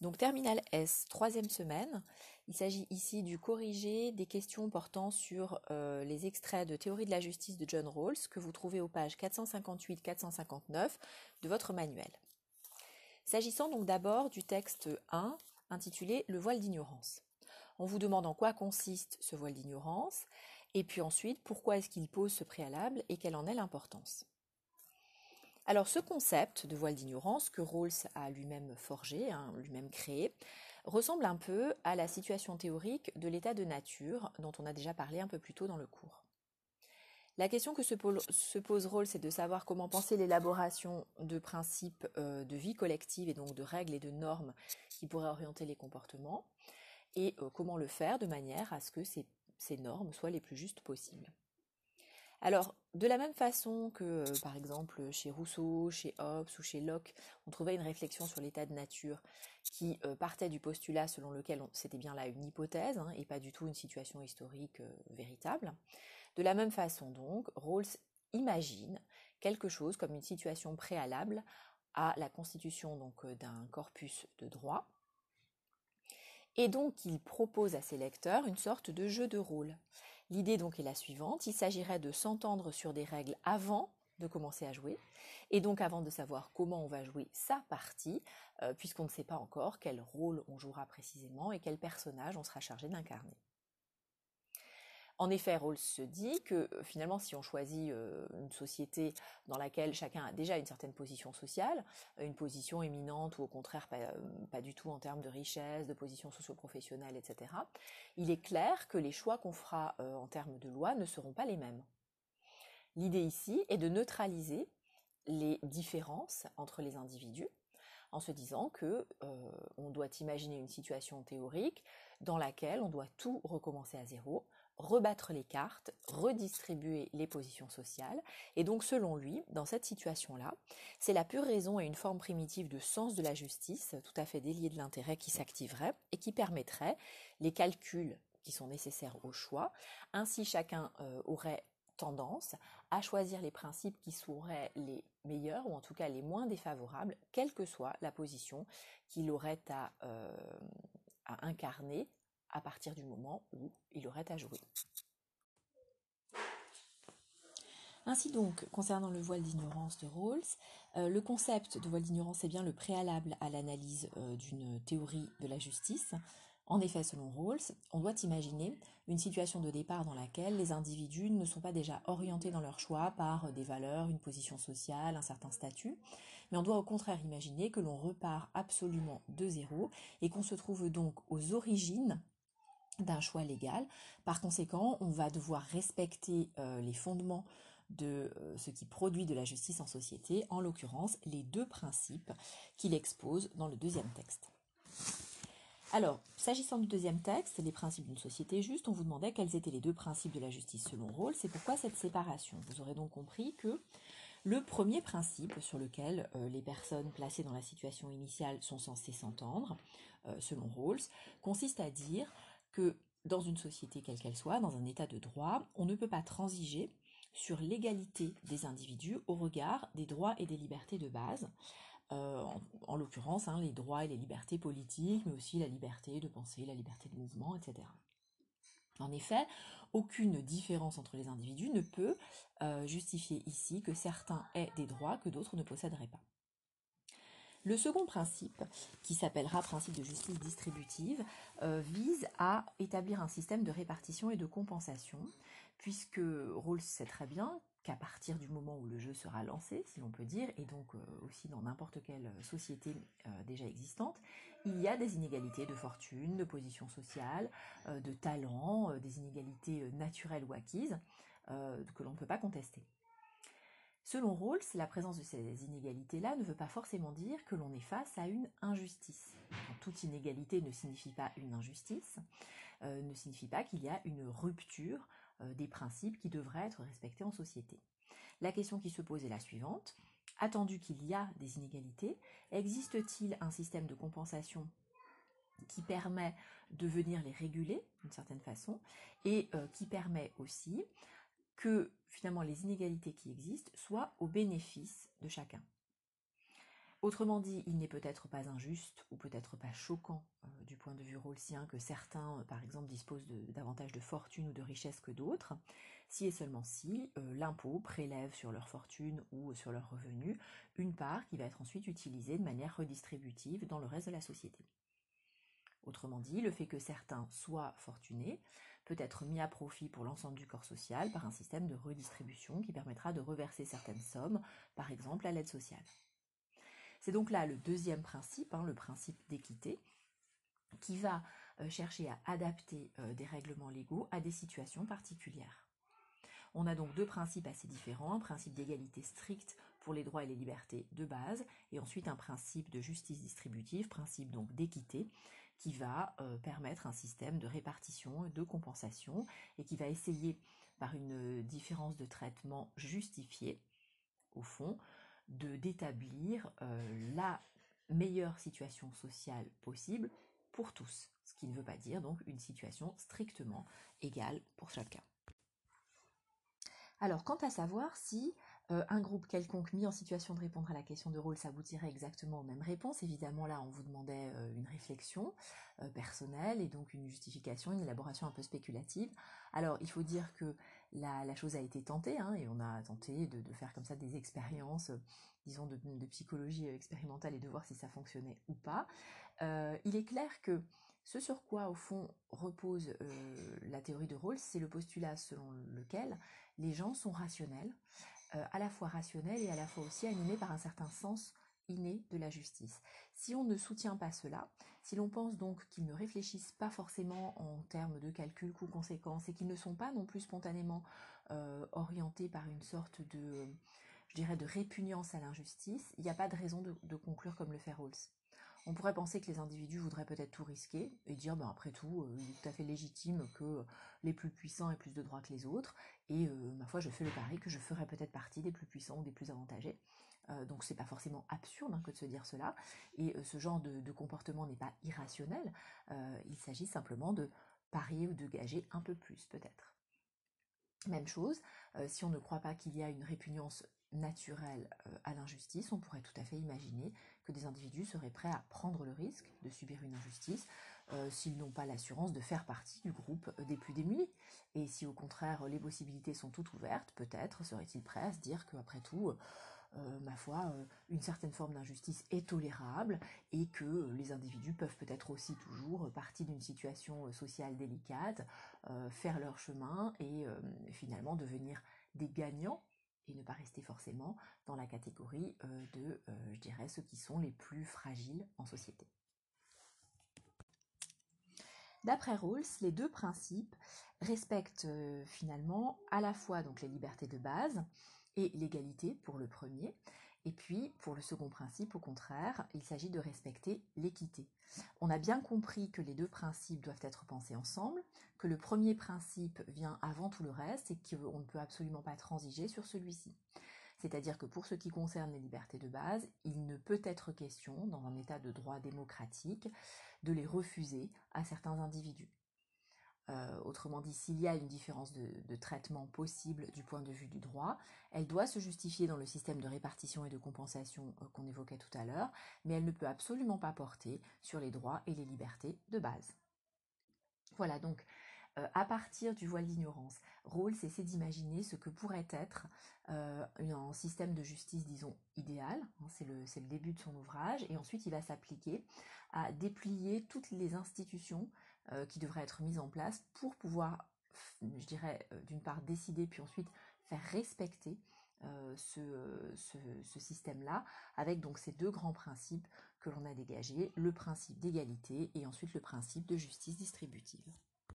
Donc terminal S, troisième semaine. Il s'agit ici du corrigé des questions portant sur euh, les extraits de théorie de la justice de John Rawls que vous trouvez aux pages 458-459 de votre manuel. S'agissant donc d'abord du texte 1 intitulé Le voile d'ignorance. On vous demande en quoi consiste ce voile d'ignorance et puis ensuite pourquoi est-ce qu'il pose ce préalable et quelle en est l'importance. Alors ce concept de voile d'ignorance que Rawls a lui-même forgé, hein, lui-même créé, ressemble un peu à la situation théorique de l'état de nature dont on a déjà parlé un peu plus tôt dans le cours. La question que se pose Rawls, c'est de savoir comment penser l'élaboration de principes euh, de vie collective et donc de règles et de normes qui pourraient orienter les comportements, et euh, comment le faire de manière à ce que ces, ces normes soient les plus justes possibles. Alors, de la même façon que, euh, par exemple, chez Rousseau, chez Hobbes ou chez Locke, on trouvait une réflexion sur l'état de nature qui euh, partait du postulat selon lequel c'était bien là une hypothèse hein, et pas du tout une situation historique euh, véritable. De la même façon, donc, Rawls imagine quelque chose comme une situation préalable à la constitution donc d'un corpus de droit. Et donc, il propose à ses lecteurs une sorte de jeu de rôle. L'idée donc est la suivante, il s'agirait de s'entendre sur des règles avant de commencer à jouer, et donc avant de savoir comment on va jouer sa partie, euh, puisqu'on ne sait pas encore quel rôle on jouera précisément et quel personnage on sera chargé d'incarner. En effet, Rawls se dit que euh, finalement, si on choisit euh, une société dans laquelle chacun a déjà une certaine position sociale, euh, une position éminente ou au contraire pas, du tout en termes de richesse, de position socio-professionnelle, etc., il est clair que les choix qu'on fera en termes de loi ne seront pas les mêmes. L'idée ici est de neutraliser les différences entre les individus en se disant que on doit imaginer une situation théorique dans laquelle on doit tout recommencer à zéro, rebattre les cartes, redistribuer les positions sociales. Et donc, selon lui, dans cette situation-là, c'est la pure raison et une forme primitive de sens de la justice, tout à fait déliée de l'intérêt, qui s'activerait et qui permettrait les calculs qui sont nécessaires au choix. Ainsi, chacun euh, aurait tendance à choisir les principes qui seraient les meilleurs ou en tout cas les moins défavorables, quelle que soit la position qu'il aurait à, euh, à incarner à partir du moment où il aurait à jouer. Ainsi donc, concernant le voile d'ignorance de Rawls, euh, le concept de voile d'ignorance est bien le préalable à l'analyse euh, d'une théorie de la justice. En effet, selon Rawls, on doit imaginer une situation de départ dans laquelle les individus ne sont pas déjà orientés dans leur choix par des valeurs, une position sociale, un certain statut, mais on doit au contraire imaginer que l'on repart absolument de zéro et qu'on se trouve donc aux origines d'un choix légal. Par conséquent, on va devoir respecter euh, les fondements de euh, ce qui produit de la justice en société, en l'occurrence les deux principes qu'il expose dans le deuxième texte. Alors, s'agissant du deuxième texte, les principes d'une société juste, on vous demandait quels étaient les deux principes de la justice selon Rawls, c'est pourquoi cette séparation. Vous aurez donc compris que le premier principe sur lequel euh, les personnes placées dans la situation initiale sont censées s'entendre, selon Rawls, consiste à dire que dans une société quelle qu'elle soit, dans un état de droit, on ne peut pas transiger sur l'égalité des individus au regard des droits et des libertés de base, euh, en, l'occurrence hein, les droits et les libertés politiques, mais aussi la liberté de penser, la liberté de mouvement, etc. En effet, aucune différence entre les individus ne peut euh, justifier ici que certains aient des droits que d'autres ne posséderaient pas. Le second principe, qui s'appellera principe de justice distributive, euh, vise à établir un système de répartition et de compensation, puisque Rawls sait très bien qu'à partir du moment où le jeu sera lancé, si l'on peut dire, et donc euh, aussi dans n'importe quelle société euh, déjà existante, il y a des inégalités de fortune, de position sociale, de talent, des inégalités naturelles ou acquises, que l'on ne peut pas contester. Selon Rawls, la présence de ces inégalités-là ne veut pas forcément dire que l'on est face à une injustice. toute inégalité ne signifie pas une injustice, euh, ne signifie pas qu'il y a une rupture euh, des principes qui devraient être respectés en société. La question qui se pose est la suivante. Attendu qu'il y a des inégalités, existe-t-il un système de compensation qui permet de venir les réguler d'une certaine façon et euh, qui permet aussi que finalement les inégalités qui existent soient au bénéfice de chacun. Autrement dit, il n'est peut-être pas injuste ou peut-être pas choquant euh, du point de vue rawlsien que certains, euh, par exemple, disposent davantage de fortune ou de richesse que d'autres, si et seulement si euh, l'impôt prélève sur leur fortune ou sur leurs revenus une part qui va être ensuite utilisée de manière redistributive dans le reste de la société. Autrement dit, le fait que certains soient fortunés peut être mis à profit pour l'ensemble du corps social par un système de redistribution qui permettra de reverser certaines sommes, par exemple à l'aide sociale. C'est donc là le deuxième principe, hein, le principe d'équité, qui va euh, chercher à adapter euh, des règlements légaux à des situations particulières. On a donc deux principes assez différents, un principe d'égalité stricte pour les droits et les libertés de base, et ensuite un principe de justice distributive, principe donc d'équité, qui va euh, permettre un système de répartition, de compensation, et qui va essayer, par une différence de traitement justifiée, au fond, de d'établir euh, la meilleure situation sociale possible pour tous, ce qui ne veut pas dire donc une situation strictement égale pour chacun. Alors, quant à savoir si euh, un groupe quelconque mis en situation de répondre à la question de rôle s'aboutirait exactement aux mêmes réponses, évidemment là on vous demandait euh, une réflexion personnelle et donc une justification, une élaboration un peu spéculative. Alors il faut dire que la, chose a été tentée, hein, et on a tenté de, faire comme ça des expériences, disons, de, psychologie expérimentale et de voir si ça fonctionnait ou pas. Euh, il est clair que ce sur quoi, au fond, repose euh, la théorie de Rawls, c'est le postulat selon lequel les gens sont rationnels, euh, à la fois rationnels et à la fois aussi animés par un certain sens inné de la justice. Si on ne soutient pas cela, si l'on pense donc qu'ils ne réfléchissent pas forcément en termes de calcul ou conséquences et qu'ils ne sont pas non plus spontanément euh, orientés par une sorte de, je dirais, de répugnance à l'injustice, il n'y a pas de raison de, conclure comme le fait Rawls. On pourrait penser que les individus voudraient peut-être tout risquer et dire, ben après tout, euh, il est tout à fait légitime que les plus puissants aient plus de droits que les autres, et euh, ma foi, je fais le pari que je ferai peut-être partie des plus puissants ou des plus avantagés. Euh, donc c'est pas forcément absurde hein, que de se dire cela. Et euh, ce genre de, comportement n'est pas irrationnel. Euh, il s'agit simplement de parier ou de gager un peu plus peut-être. Même chose, si on ne croit pas qu'il y a une répugnance naturelle à l'injustice, on pourrait tout à fait imaginer que des individus seraient prêts à prendre le risque de subir une injustice s'ils n'ont pas l'assurance de faire partie du groupe des plus démunis. Et si au contraire les possibilités sont toutes ouvertes, peut-être seraient-ils prêts à se dire qu'après tout, euh, ma foi, euh, une certaine forme d'injustice est tolérable et que les individus peuvent peut-être aussi toujours, partie d'une situation sociale délicate, euh, faire leur chemin et finalement devenir des gagnants et ne pas rester forcément dans la catégorie de, je dirais, ceux qui sont les plus fragiles en société. D'après Rawls, les deux principes respectent finalement à la fois donc les libertés de base et l'égalité pour le premier. Et puis, pour le second principe, au contraire, il s'agit de respecter l'équité. On a bien compris que les deux principes doivent être pensés ensemble, que le premier principe vient avant tout le reste et qu'on ne peut absolument pas transiger sur celui-ci. C'est-à-dire que pour ce qui concerne les libertés de base, il ne peut être question, dans un état de droit démocratique, de les refuser à certains individus. Euh, autrement dit, s'il y a une différence de, traitement possible du point de vue du droit, elle doit se justifier dans le système de répartition et de compensation euh, qu'on évoquait tout à l'heure, mais elle ne peut absolument pas porter sur les droits et les libertés de base. Voilà donc, à partir du voile d'ignorance, Rawls essaie d'imaginer ce que pourrait être un système de justice, disons, idéal, hein, c'est le, début de son ouvrage, et ensuite il va s'appliquer à déplier toutes les institutions euh, qui devraient être mises en place pour pouvoir, je dirais, euh, d'une part décider, puis ensuite faire respecter euh, ce, système-là, avec donc ces deux grands principes que l'on a dégagés, le principe d'égalité et ensuite le principe de justice distributive.